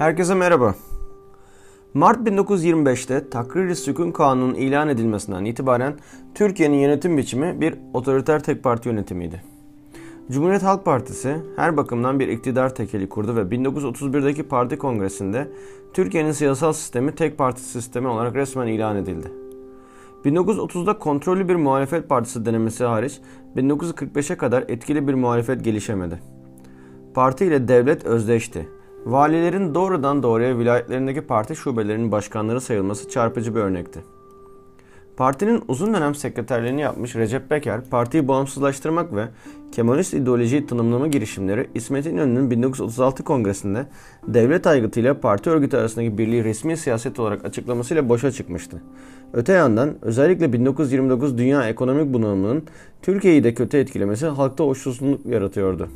Herkese merhaba. Mart 1925'te Takrir-i Sükun Kanunu'nun ilan edilmesinden itibaren Türkiye'nin yönetim biçimi bir otoriter tek parti yönetimiydi. Cumhuriyet Halk Partisi her bakımdan bir iktidar tekeli kurdu ve 1931'deki parti kongresinde Türkiye'nin siyasal sistemi tek parti sistemi olarak resmen ilan edildi. 1930'da kontrollü bir muhalefet partisi denemesi hariç 1945'e kadar etkili bir muhalefet gelişemedi. Parti ile devlet özdeşti Valilerin doğrudan doğruya vilayetlerindeki parti şubelerinin başkanları sayılması çarpıcı bir örnekti. Partinin uzun dönem sekreterliğini yapmış Recep Peker, partiyi bağımsızlaştırmak ve Kemalist ideolojiyi tanımlama girişimleri İsmet İnönü'nün 1936 kongresinde devlet aygıtıyla parti örgütü arasındaki birliği resmi siyaset olarak açıklamasıyla boşa çıkmıştı. Öte yandan özellikle 1929 dünya ekonomik bunalımının Türkiye'yi de kötü etkilemesi halkta hoşnutsuzluk yaratıyordu.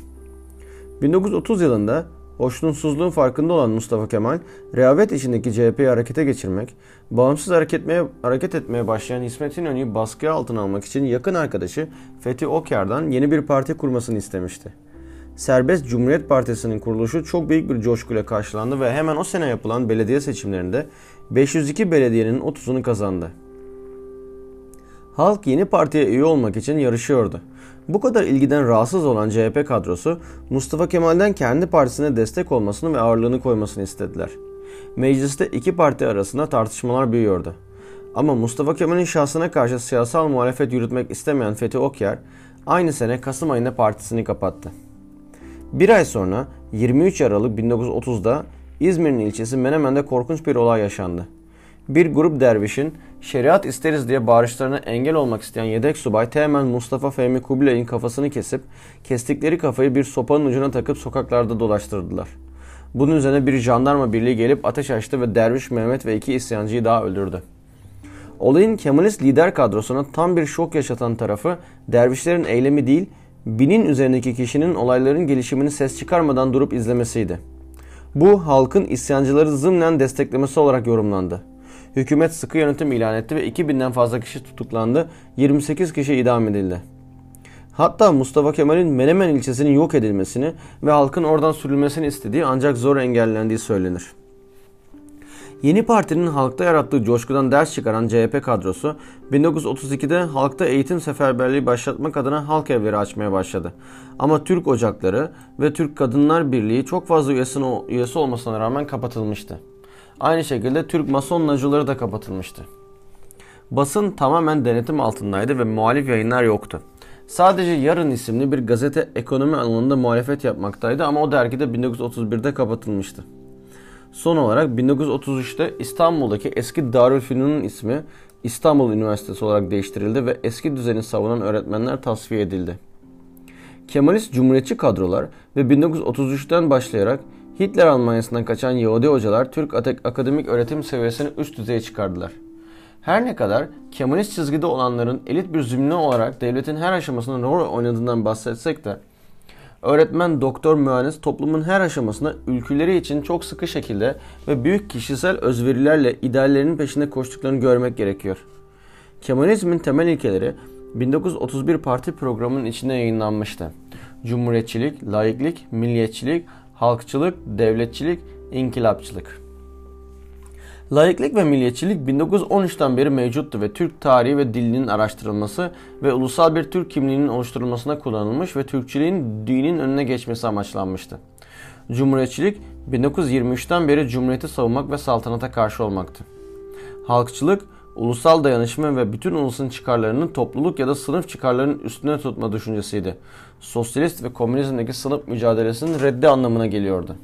1930 yılında Hoşnutsuzluğun farkında olan Mustafa Kemal, rehavet içindeki CHP'yi harekete geçirmek, bağımsız hareket etmeye, hareket etmeye başlayan İsmet İnönü'yü baskı altına almak için yakın arkadaşı Fethi Okyar'dan yeni bir parti kurmasını istemişti. Serbest Cumhuriyet Partisi'nin kuruluşu çok büyük bir coşkuyla karşılandı ve hemen o sene yapılan belediye seçimlerinde 502 belediyenin 30'unu kazandı. Halk yeni partiye üye olmak için yarışıyordu. Bu kadar ilgiden rahatsız olan CHP kadrosu Mustafa Kemal'den kendi partisine destek olmasını ve ağırlığını koymasını istediler. Mecliste iki parti arasında tartışmalar büyüyordu. Ama Mustafa Kemal'in şahsına karşı siyasal muhalefet yürütmek istemeyen Fethi Okyar aynı sene Kasım ayında partisini kapattı. Bir ay sonra 23 Aralık 1930'da İzmir'in ilçesi Menemen'de korkunç bir olay yaşandı. Bir grup dervişin şeriat isteriz diye bağırışlarına engel olmak isteyen yedek subay Teğmen Mustafa Fehmi Kubilay'ın kafasını kesip kestikleri kafayı bir sopanın ucuna takıp sokaklarda dolaştırdılar. Bunun üzerine bir jandarma birliği gelip ateş açtı ve Derviş Mehmet ve iki isyancıyı daha öldürdü. Olayın Kemalist lider kadrosuna tam bir şok yaşatan tarafı dervişlerin eylemi değil, binin üzerindeki kişinin olayların gelişimini ses çıkarmadan durup izlemesiydi. Bu halkın isyancıları zımnen desteklemesi olarak yorumlandı. Hükümet sıkı yönetim ilan etti ve 2000'den fazla kişi tutuklandı. 28 kişi idam edildi. Hatta Mustafa Kemal'in Menemen ilçesinin yok edilmesini ve halkın oradan sürülmesini istediği ancak zor engellendiği söylenir. Yeni partinin halkta yarattığı coşkudan ders çıkaran CHP kadrosu 1932'de halkta eğitim seferberliği başlatmak adına halk evleri açmaya başladı. Ama Türk Ocakları ve Türk Kadınlar Birliği çok fazla üyesi olmasına rağmen kapatılmıştı. Aynı şekilde Türk Mason nacuları da kapatılmıştı. Basın tamamen denetim altındaydı ve muhalif yayınlar yoktu. Sadece Yarın isimli bir gazete ekonomi alanında muhalefet yapmaktaydı ama o dergide 1931'de kapatılmıştı. Son olarak 1933'te İstanbul'daki eski Darülfünun'un ismi İstanbul Üniversitesi olarak değiştirildi ve eski düzeni savunan öğretmenler tasfiye edildi. Kemalist Cumhuriyetçi kadrolar ve 1933'ten başlayarak Hitler Almanyası'ndan kaçan Yahudi hocalar Türk akademik öğretim seviyesini üst düzeye çıkardılar. Her ne kadar Kemalist çizgide olanların elit bir zümre olarak devletin her aşamasında rol oynadığından bahsetsek de öğretmen, doktor, mühendis toplumun her aşamasında ülküleri için çok sıkı şekilde ve büyük kişisel özverilerle ideallerinin peşinde koştuklarını görmek gerekiyor. Kemalizmin temel ilkeleri 1931 parti programının içinde yayınlanmıştı. Cumhuriyetçilik, laiklik, milliyetçilik, halkçılık, devletçilik, inkılapçılık. Laiklik ve milliyetçilik 1913'ten beri mevcuttu ve Türk tarihi ve dilinin araştırılması ve ulusal bir Türk kimliğinin oluşturulmasına kullanılmış ve Türkçiliğin dinin önüne geçmesi amaçlanmıştı. Cumhuriyetçilik 1923'ten beri cumhuriyeti savunmak ve saltanata karşı olmaktı. Halkçılık, ulusal dayanışma ve bütün ulusun çıkarlarının topluluk ya da sınıf çıkarlarının üstüne tutma düşüncesiydi. Sosyalist ve komünizmdeki sınıf mücadelesinin reddi anlamına geliyordu.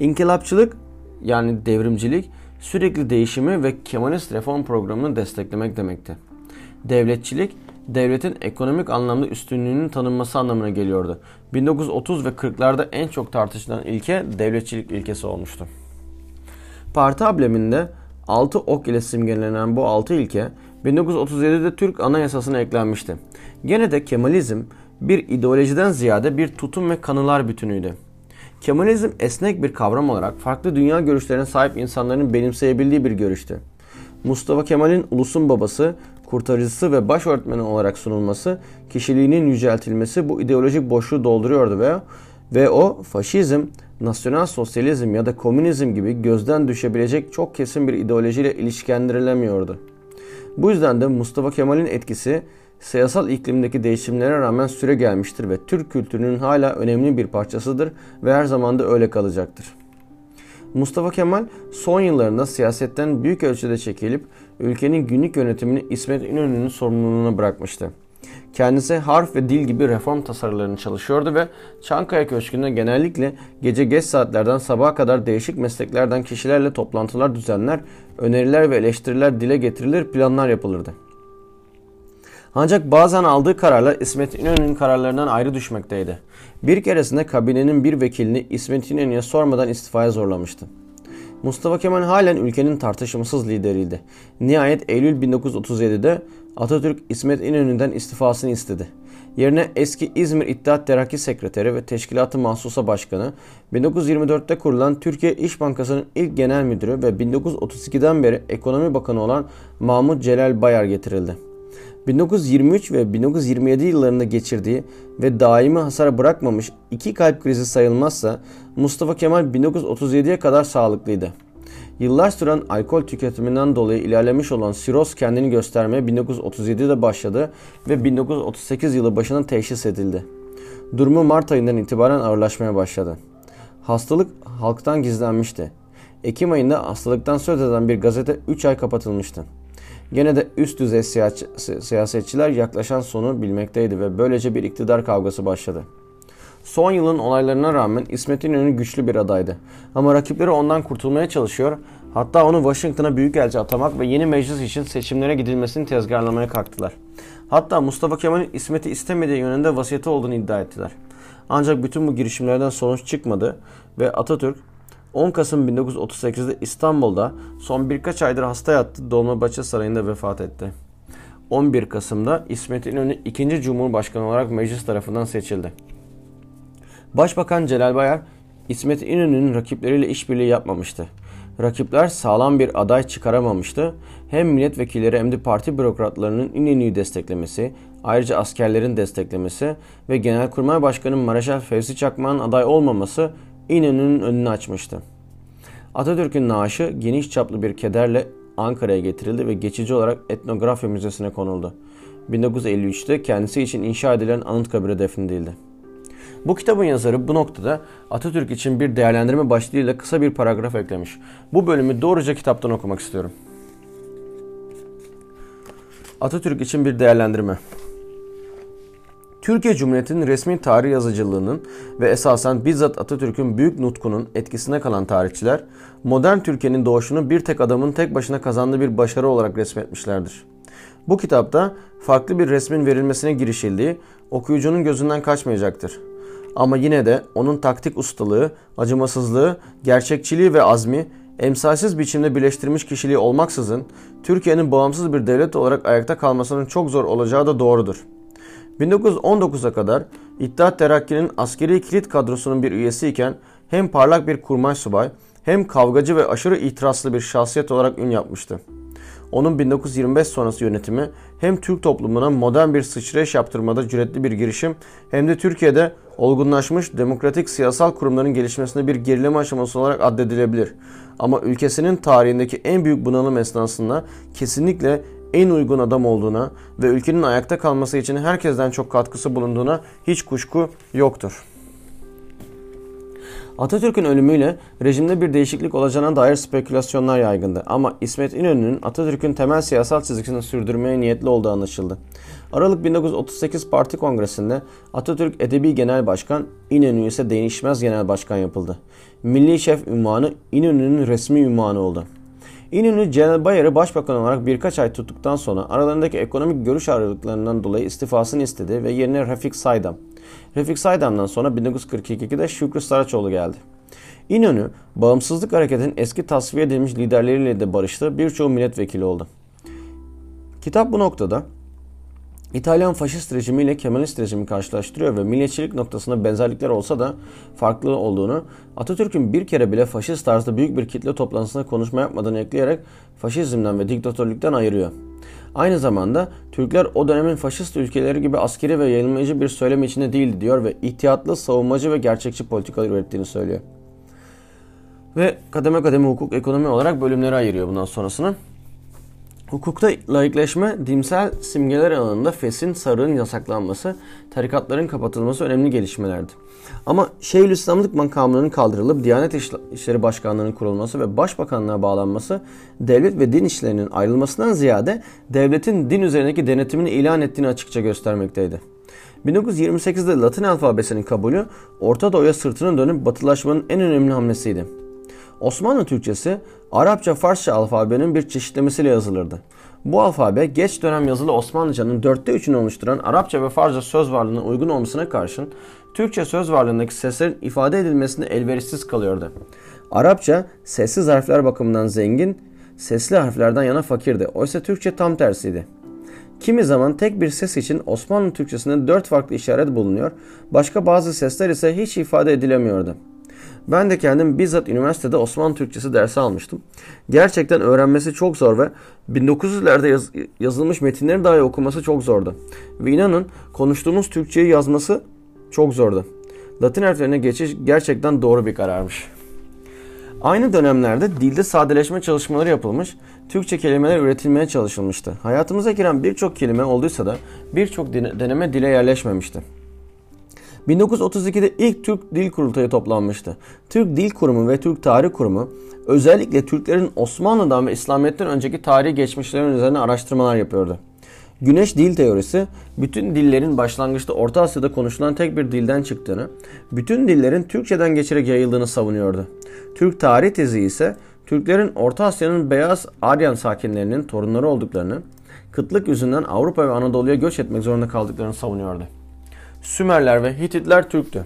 İnkılapçılık yani devrimcilik sürekli değişimi ve Kemalist reform programını desteklemek demekti. Devletçilik, devletin ekonomik anlamda üstünlüğünün tanınması anlamına geliyordu. 1930 ve 40'larda en çok tartışılan ilke devletçilik ilkesi olmuştu. Parti ableminde 6 ok ile simgelenen bu 6 ilke 1937'de Türk Anayasası'na eklenmişti. Gene de Kemalizm bir ideolojiden ziyade bir tutum ve kanılar bütünüydü. Kemalizm esnek bir kavram olarak farklı dünya görüşlerine sahip insanların benimseyebildiği bir görüştü. Mustafa Kemal'in ulusun babası, kurtarıcısı ve baş öğretmeni olarak sunulması, kişiliğinin yüceltilmesi bu ideolojik boşluğu dolduruyordu veya Ve o faşizm, nasyonal sosyalizm ya da komünizm gibi gözden düşebilecek çok kesin bir ideolojiyle ilişkilendirilemiyordu. Bu yüzden de Mustafa Kemal'in etkisi siyasal iklimdeki değişimlere rağmen süre gelmiştir ve Türk kültürünün hala önemli bir parçasıdır ve her zaman da öyle kalacaktır. Mustafa Kemal son yıllarında siyasetten büyük ölçüde çekilip ülkenin günlük yönetimini İsmet İnönü'nün sorumluluğuna bırakmıştı. Kendisi harf ve dil gibi reform tasarılarını çalışıyordu ve Çankaya Köşkü'nde genellikle gece geç saatlerden sabaha kadar değişik mesleklerden kişilerle toplantılar düzenler, öneriler ve eleştiriler dile getirilir, planlar yapılırdı. Ancak bazen aldığı kararlar İsmet İnönü'nün kararlarından ayrı düşmekteydi. Bir keresinde kabinenin bir vekilini İsmet İnönü'ye sormadan istifaya zorlamıştı. Mustafa Kemal halen ülkenin tartışmasız lideriydi. Nihayet Eylül 1937'de Atatürk İsmet İnönü'nden istifasını istedi. Yerine eski İzmir İttihat Terakki Sekreteri ve Teşkilatı Mahsusa Başkanı, 1924'te kurulan Türkiye İş Bankası'nın ilk genel müdürü ve 1932'den beri ekonomi bakanı olan Mahmut Celal Bayar getirildi. 1923 ve 1927 yıllarında geçirdiği ve daimi hasara bırakmamış iki kalp krizi sayılmazsa Mustafa Kemal 1937'ye kadar sağlıklıydı. Yıllar süren alkol tüketiminden dolayı ilerlemiş olan siroz kendini göstermeye 1937'de başladı ve 1938 yılı başına teşhis edildi. Durumu Mart ayından itibaren ağırlaşmaya başladı. Hastalık halktan gizlenmişti. Ekim ayında hastalıktan söz eden bir gazete 3 ay kapatılmıştı. Gene de üst düzey siyasetçiler yaklaşan sonu bilmekteydi ve böylece bir iktidar kavgası başladı. Son yılın olaylarına rağmen İsmet İnönü güçlü bir adaydı. Ama rakipleri ondan kurtulmaya çalışıyor, hatta onu Washington'a büyükelçi atamak ve yeni meclis için seçimlere gidilmesini tezgahlamaya kalktılar. Hatta Mustafa Kemal'in İsmet'i istemediği yönünde vasiyeti olduğunu iddia ettiler. Ancak bütün bu girişimlerden sonuç çıkmadı ve Atatürk 10 Kasım 1938'de İstanbul'da son birkaç aydır hasta yattı Dolmabahçe Sarayı'nda vefat etti. 11 Kasım'da İsmet İnönü 2. Cumhurbaşkanı olarak meclis tarafından seçildi. Başbakan Celal Bayar, İsmet İnönü'nün rakipleriyle işbirliği yapmamıştı. Rakipler sağlam bir aday çıkaramamıştı. Hem milletvekilleri hem de parti bürokratlarının İnönü'yü desteklemesi, ayrıca askerlerin desteklemesi ve Genelkurmay Başkanı Mareşal Fevzi Çakmak'ın aday olmaması İnönü'nün önünü açmıştı. Atatürk'ün naaşı geniş çaplı bir kederle Ankara'ya getirildi ve geçici olarak Etnografya Müzesi'ne konuldu. 1953'te kendisi için inşa edilen Anıtkabir'e defnedildi. Bu kitabın yazarı bu noktada Atatürk için bir değerlendirme başlığıyla kısa bir paragraf eklemiş. Bu bölümü doğruca kitaptan okumak istiyorum. Atatürk için bir değerlendirme. Türkiye Cumhuriyeti'nin resmi tarih yazıcılığının ve esasen bizzat Atatürk'ün büyük nutkunun etkisine kalan tarihçiler, modern Türkiye'nin doğuşunu bir tek adamın tek başına kazandığı bir başarı olarak resmetmişlerdir. Bu kitapta farklı bir resmin verilmesine girişildiği okuyucunun gözünden kaçmayacaktır. Ama yine de onun taktik ustalığı, acımasızlığı, gerçekçiliği ve azmi emsalsiz biçimde birleştirmiş kişiliği olmaksızın Türkiye'nin bağımsız bir devlet olarak ayakta kalmasının çok zor olacağı da doğrudur. 1919'a kadar İttihat Terakki'nin askeri kilit kadrosunun bir üyesiyken hem parlak bir kurmay subay hem kavgacı ve aşırı itirazlı bir şahsiyet olarak ün yapmıştı. Onun 1925 sonrası yönetimi hem Türk toplumuna modern bir sıçrayış yaptırmada cüretli bir girişim hem de Türkiye'de olgunlaşmış demokratik siyasal kurumların gelişmesinde bir gerileme aşaması olarak addedilebilir. Ama ülkesinin tarihindeki en büyük bunalım esnasında kesinlikle en uygun adam olduğuna ve ülkenin ayakta kalması için herkesten çok katkısı bulunduğuna hiç kuşku yoktur. Atatürk'ün ölümüyle rejimde bir değişiklik olacağına dair spekülasyonlar yaygındı ama İsmet İnönü'nün Atatürk'ün temel siyasal çizgisini sürdürmeye niyetli olduğu anlaşıldı. Aralık 1938 Parti Kongresi'nde Atatürk Edebi Genel Başkan, İnönü ise Değişmez Genel Başkan yapıldı. Milli Şef ünvanı İnönü'nün resmi ünvanı oldu. İnönü Celal Bayar'ı başbakan olarak birkaç ay tuttuktan sonra aralarındaki ekonomik görüş ayrılıklarından dolayı istifasını istedi ve yerine Refik Saydam. Refik Saydam'dan sonra 1942'de Şükrü Saraçoğlu geldi. İnönü, bağımsızlık hareketinin eski tasfiye edilmiş liderleriyle de barıştı, birçoğu milletvekili oldu. Kitap bu noktada İtalyan faşist rejimi ile Kemalist rejimi karşılaştırıyor ve milliyetçilik noktasında benzerlikler olsa da farklı olduğunu, Atatürk'ün bir kere bile faşist tarzda büyük bir kitle toplantısında konuşma yapmadığını ekleyerek faşizmden ve diktatörlükten ayırıyor. Aynı zamanda Türkler o dönemin faşist ülkeleri gibi askeri ve yayılmacı bir söylem içinde değildi diyor ve ihtiyatlı, savunmacı ve gerçekçi politikalar ürettiğini söylüyor. Ve kademe kademe hukuk ekonomi olarak bölümlere ayırıyor bundan sonrasını. Hukukta laikleşme, dimsel simgeler alanında fesin, sarığın yasaklanması, tarikatların kapatılması önemli gelişmelerdi. Ama Şeyhülislamlık makamının kaldırılıp Diyanet İşleri Başkanlığı'nın kurulması ve Başbakanlığa bağlanması devlet ve din işlerinin ayrılmasından ziyade devletin din üzerindeki denetimini ilan ettiğini açıkça göstermekteydi. 1928'de Latin alfabesinin kabulü Orta Doğu'ya sırtının dönüp batılaşmanın en önemli hamlesiydi. Osmanlı Türkçesi Arapça Farsça alfabenin bir çeşitlemesiyle yazılırdı. Bu alfabe geç dönem yazılı Osmanlıcanın dörtte üçünü oluşturan Arapça ve Farsça söz varlığına uygun olmasına karşın Türkçe söz varlığındaki seslerin ifade edilmesine elverişsiz kalıyordu. Arapça sessiz harfler bakımından zengin, sesli harflerden yana fakirdi. Oysa Türkçe tam tersiydi. Kimi zaman tek bir ses için Osmanlı Türkçesinde dört farklı işaret bulunuyor, başka bazı sesler ise hiç ifade edilemiyordu. Ben de kendim bizzat üniversitede Osmanlı Türkçesi dersi almıştım. Gerçekten öğrenmesi çok zor ve 1900'lerde yaz, yazılmış metinleri dahi okuması çok zordu. Ve inanın konuştuğumuz Türkçeyi yazması çok zordu. Latin harflerine geçiş gerçekten doğru bir kararmış. Aynı dönemlerde dilde sadeleşme çalışmaları yapılmış, Türkçe kelimeler üretilmeye çalışılmıştı. Hayatımıza giren birçok kelime olduysa da birçok deneme dile yerleşmemişti. 1932'de ilk Türk Dil Kurultayı toplanmıştı. Türk Dil Kurumu ve Türk Tarih Kurumu özellikle Türklerin Osmanlı'dan ve İslamiyet'ten önceki tarihi geçmişlerin üzerine araştırmalar yapıyordu. Güneş dil teorisi bütün dillerin başlangıçta Orta Asya'da konuşulan tek bir dilden çıktığını, bütün dillerin Türkçeden geçerek yayıldığını savunuyordu. Türk tarih tezi ise Türklerin Orta Asya'nın beyaz Aryan sakinlerinin torunları olduklarını, kıtlık yüzünden Avrupa ve Anadolu'ya göç etmek zorunda kaldıklarını savunuyordu. Sümerler ve Hititler Türktü.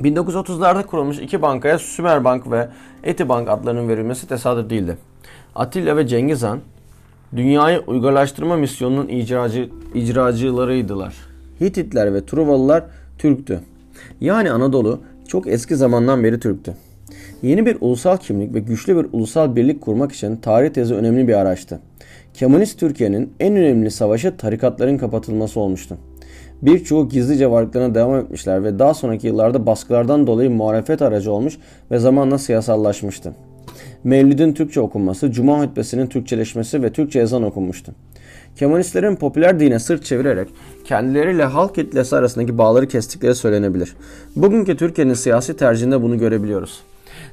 1930'larda kurulmuş iki bankaya Sümer Bank ve Etibank adlarının verilmesi tesadüf değildi. Atilla ve Cengiz Han, dünyayı uygarlaştırma misyonunun icracı, icracılarıydılar. Hititler ve Truvalılar Türktü. Yani Anadolu çok eski zamandan beri Türktü. Yeni bir ulusal kimlik ve güçlü bir ulusal birlik kurmak için tarih tezi önemli bir araçtı. Kemalist Türkiye'nin en önemli savaşı tarikatların kapatılması olmuştu. Birçoğu gizlice varlıklarına devam etmişler ve daha sonraki yıllarda baskılardan dolayı muhalefet aracı olmuş ve zamanla siyasallaşmıştı. Mevlid'in Türkçe okunması, Cuma hutbesinin Türkçeleşmesi ve Türkçe ezan okunmuştu. Kemalistlerin popüler dine sırt çevirerek kendileriyle halk kitlesi arasındaki bağları kestikleri söylenebilir. Bugünkü Türkiye'nin siyasi tercihinde bunu görebiliyoruz.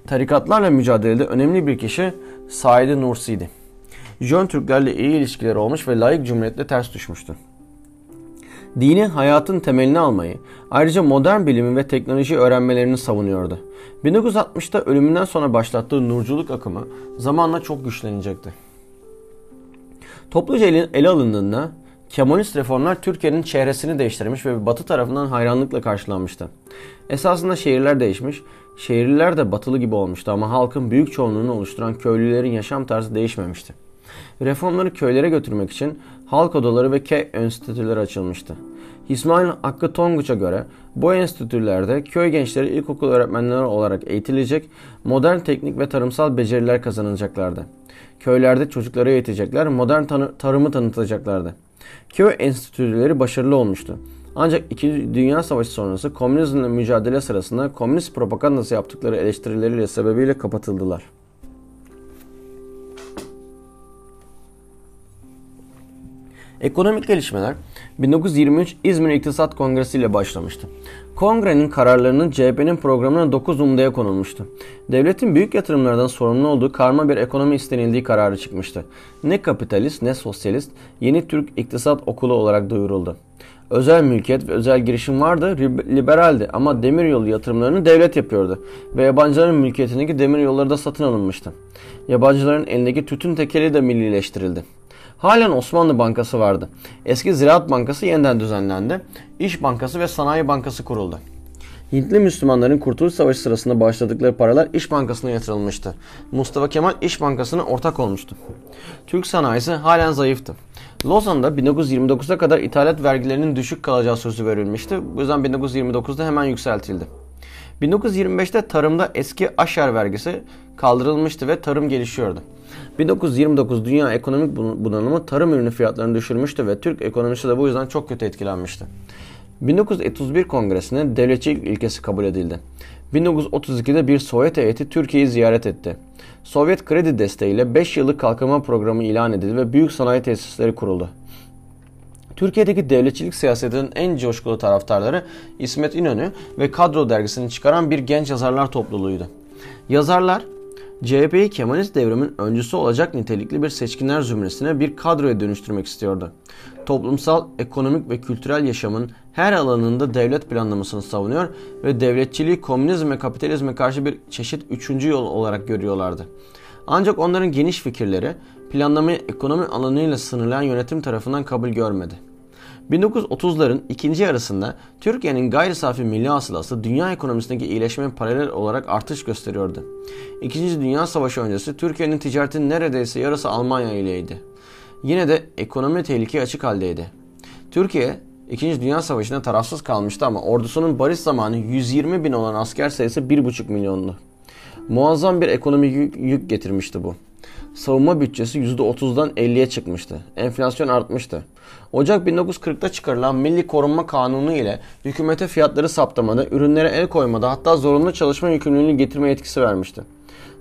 Tarikatlarla mücadelede önemli bir kişi Said Nursi'ydi. Jön Türklerle iyi ilişkileri olmuş ve layık cumhuriyetle ters düşmüştü. Dini hayatın temelini almayı, ayrıca modern bilimi ve teknoloji öğrenmelerini savunuyordu. 1960'ta ölümünden sonra başlattığı nurculuk akımı zamanla çok güçlenecekti. Topluca ele alındığında Kemalist reformlar Türkiye'nin çehresini değiştirmiş ve Batı tarafından hayranlıkla karşılanmıştı. Esasında şehirler değişmiş, şehirliler de batılı gibi olmuştu ama halkın büyük çoğunluğunu oluşturan köylülerin yaşam tarzı değişmemişti. Reformları köylere götürmek için halk odaları ve köy enstitüleri açılmıştı. İsmail Hakkı Tonguç'a göre bu enstitülerde köy gençleri ilkokul öğretmenleri olarak eğitilecek, modern teknik ve tarımsal beceriler kazanacaklardı. Köylerde çocukları eğitecekler, modern tarımı tanıtacaklardı. Köy enstitüleri başarılı olmuştu. Ancak 2. Dünya Savaşı sonrası komünizmle mücadele sırasında komünist propagandası yaptıkları eleştirileriyle sebebiyle kapatıldılar. Ekonomik gelişmeler 1923 İzmir İktisat Kongresi ile başlamıştı. Kongrenin kararlarının CHP'nin programına 9 umdaya konulmuştu. Devletin büyük yatırımlardan sorumlu olduğu karma bir ekonomi istenildiği kararı çıkmıştı. Ne kapitalist ne sosyalist yeni Türk İktisat Okulu olarak duyuruldu. Özel mülkiyet ve özel girişim vardı, liberaldi ama demiryolu yatırımlarını devlet yapıyordu ve yabancıların mülkiyetindeki demiryolları da satın alınmıştı. Yabancıların elindeki tütün tekeli de millileştirildi. Halen Osmanlı Bankası vardı. Eski Ziraat Bankası yeniden düzenlendi. İş Bankası ve Sanayi Bankası kuruldu. Hintli Müslümanların Kurtuluş Savaşı sırasında başladıkları paralar İş Bankası'na yatırılmıştı. Mustafa Kemal İş Bankası'na ortak olmuştu. Türk sanayisi halen zayıftı. Lozan'da 1929'a kadar ithalat vergilerinin düşük kalacağı sözü verilmişti. Bu yüzden 1929'da hemen yükseltildi. 1925'te tarımda eski aşer vergisi kaldırılmıştı ve tarım gelişiyordu. 1929 dünya ekonomik bunalımı tarım ürünü fiyatlarını düşürmüştü ve Türk ekonomisi de bu yüzden çok kötü etkilenmişti. 1931 Kongresi'ne devletçilik ilkesi kabul edildi. 1932'de bir Sovyet heyeti Türkiye'yi ziyaret etti. Sovyet kredi desteğiyle 5 yıllık kalkınma programı ilan edildi ve büyük sanayi tesisleri kuruldu. Türkiye'deki devletçilik siyasetinin en coşkulu taraftarları İsmet İnönü ve Kadro dergisini çıkaran bir genç yazarlar topluluğuydu. Yazarlar CHP'yi Kemalist devrimin öncüsü olacak nitelikli bir seçkinler zümresine bir kadroya dönüştürmek istiyordu. Toplumsal, ekonomik ve kültürel yaşamın her alanında devlet planlamasını savunuyor ve devletçiliği komünizm ve kapitalizme karşı bir çeşit üçüncü yol olarak görüyorlardı. Ancak onların geniş fikirleri planlamayı ekonomi alanıyla sınırlayan yönetim tarafından kabul görmedi. 1930'ların ikinci yarısında Türkiye'nin gayri safi milli hasılası dünya ekonomisindeki iyileşmeye paralel olarak artış gösteriyordu. İkinci Dünya Savaşı öncesi Türkiye'nin ticaretinin neredeyse yarısı Almanya ileydi. Yine de ekonomi tehlikeye açık haldeydi. Türkiye İkinci Dünya Savaşı'nda tarafsız kalmıştı ama ordusunun barış zamanı 120 bin olan asker sayısı 1,5 milyondu. Muazzam bir ekonomik yük, getirmişti bu. Savunma bütçesi %30'dan 50'ye çıkmıştı. Enflasyon artmıştı. Ocak 1940'ta çıkarılan Milli Korunma Kanunu ile hükümete fiyatları saptamada, ürünlere el koymada hatta zorunlu çalışma yükümlülüğünü getirme yetkisi vermişti.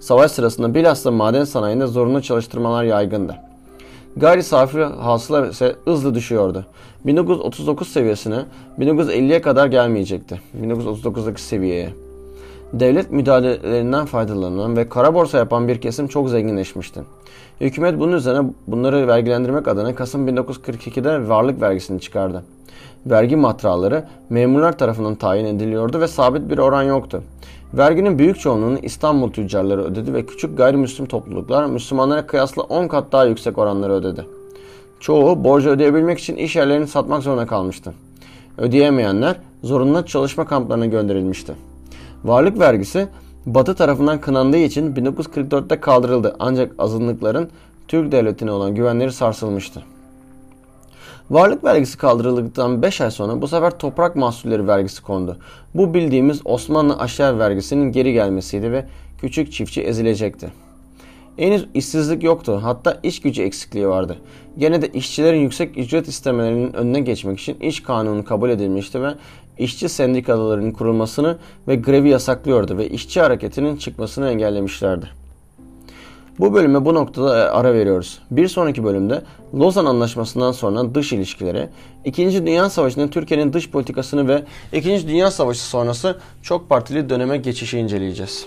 Savaş sırasında bilhassa maden sanayinde zorunlu çalıştırmalar yaygındı. Gayri safi hasıla ise hızlı düşüyordu. 1939 seviyesine 1950'ye kadar gelmeyecekti. 1939'daki seviyeye. Devlet müdahalelerinden faydalanan ve kara borsa yapan bir kesim çok zenginleşmişti. Hükümet bunun üzerine bunları vergilendirmek adına Kasım 1942'de varlık vergisini çıkardı. Vergi matrağları memurlar tarafından tayin ediliyordu ve sabit bir oran yoktu. Verginin büyük çoğunluğunu İstanbul tüccarları ödedi ve küçük gayrimüslim topluluklar Müslümanlara kıyasla 10 kat daha yüksek oranları ödedi. Çoğu borcu ödeyebilmek için iş yerlerini satmak zorunda kalmıştı. Ödeyemeyenler zorunlu çalışma kamplarına gönderilmişti. Varlık vergisi Batı tarafından kınandığı için 1944'te kaldırıldı ancak azınlıkların Türk devletine olan güvenleri sarsılmıştı. Varlık vergisi kaldırıldıktan 5 ay sonra bu sefer toprak mahsulleri vergisi kondu. Bu bildiğimiz Osmanlı aşağı vergisinin geri gelmesiydi ve küçük çiftçi ezilecekti. Henüz işsizlik yoktu. Hatta iş gücü eksikliği vardı. Gene de işçilerin yüksek ücret istemelerinin önüne geçmek için iş kanunu kabul edilmişti ve işçi sendikalarının kurulmasını ve grevi yasaklıyordu ve işçi hareketinin çıkmasını engellemişlerdi. Bu bölüme bu noktada ara veriyoruz. Bir sonraki bölümde Lozan Anlaşması'ndan sonra dış ilişkileri, 2. Dünya Savaşı'nın Türkiye'nin dış politikasını ve 2. Dünya Savaşı sonrası çok partili döneme geçişi inceleyeceğiz.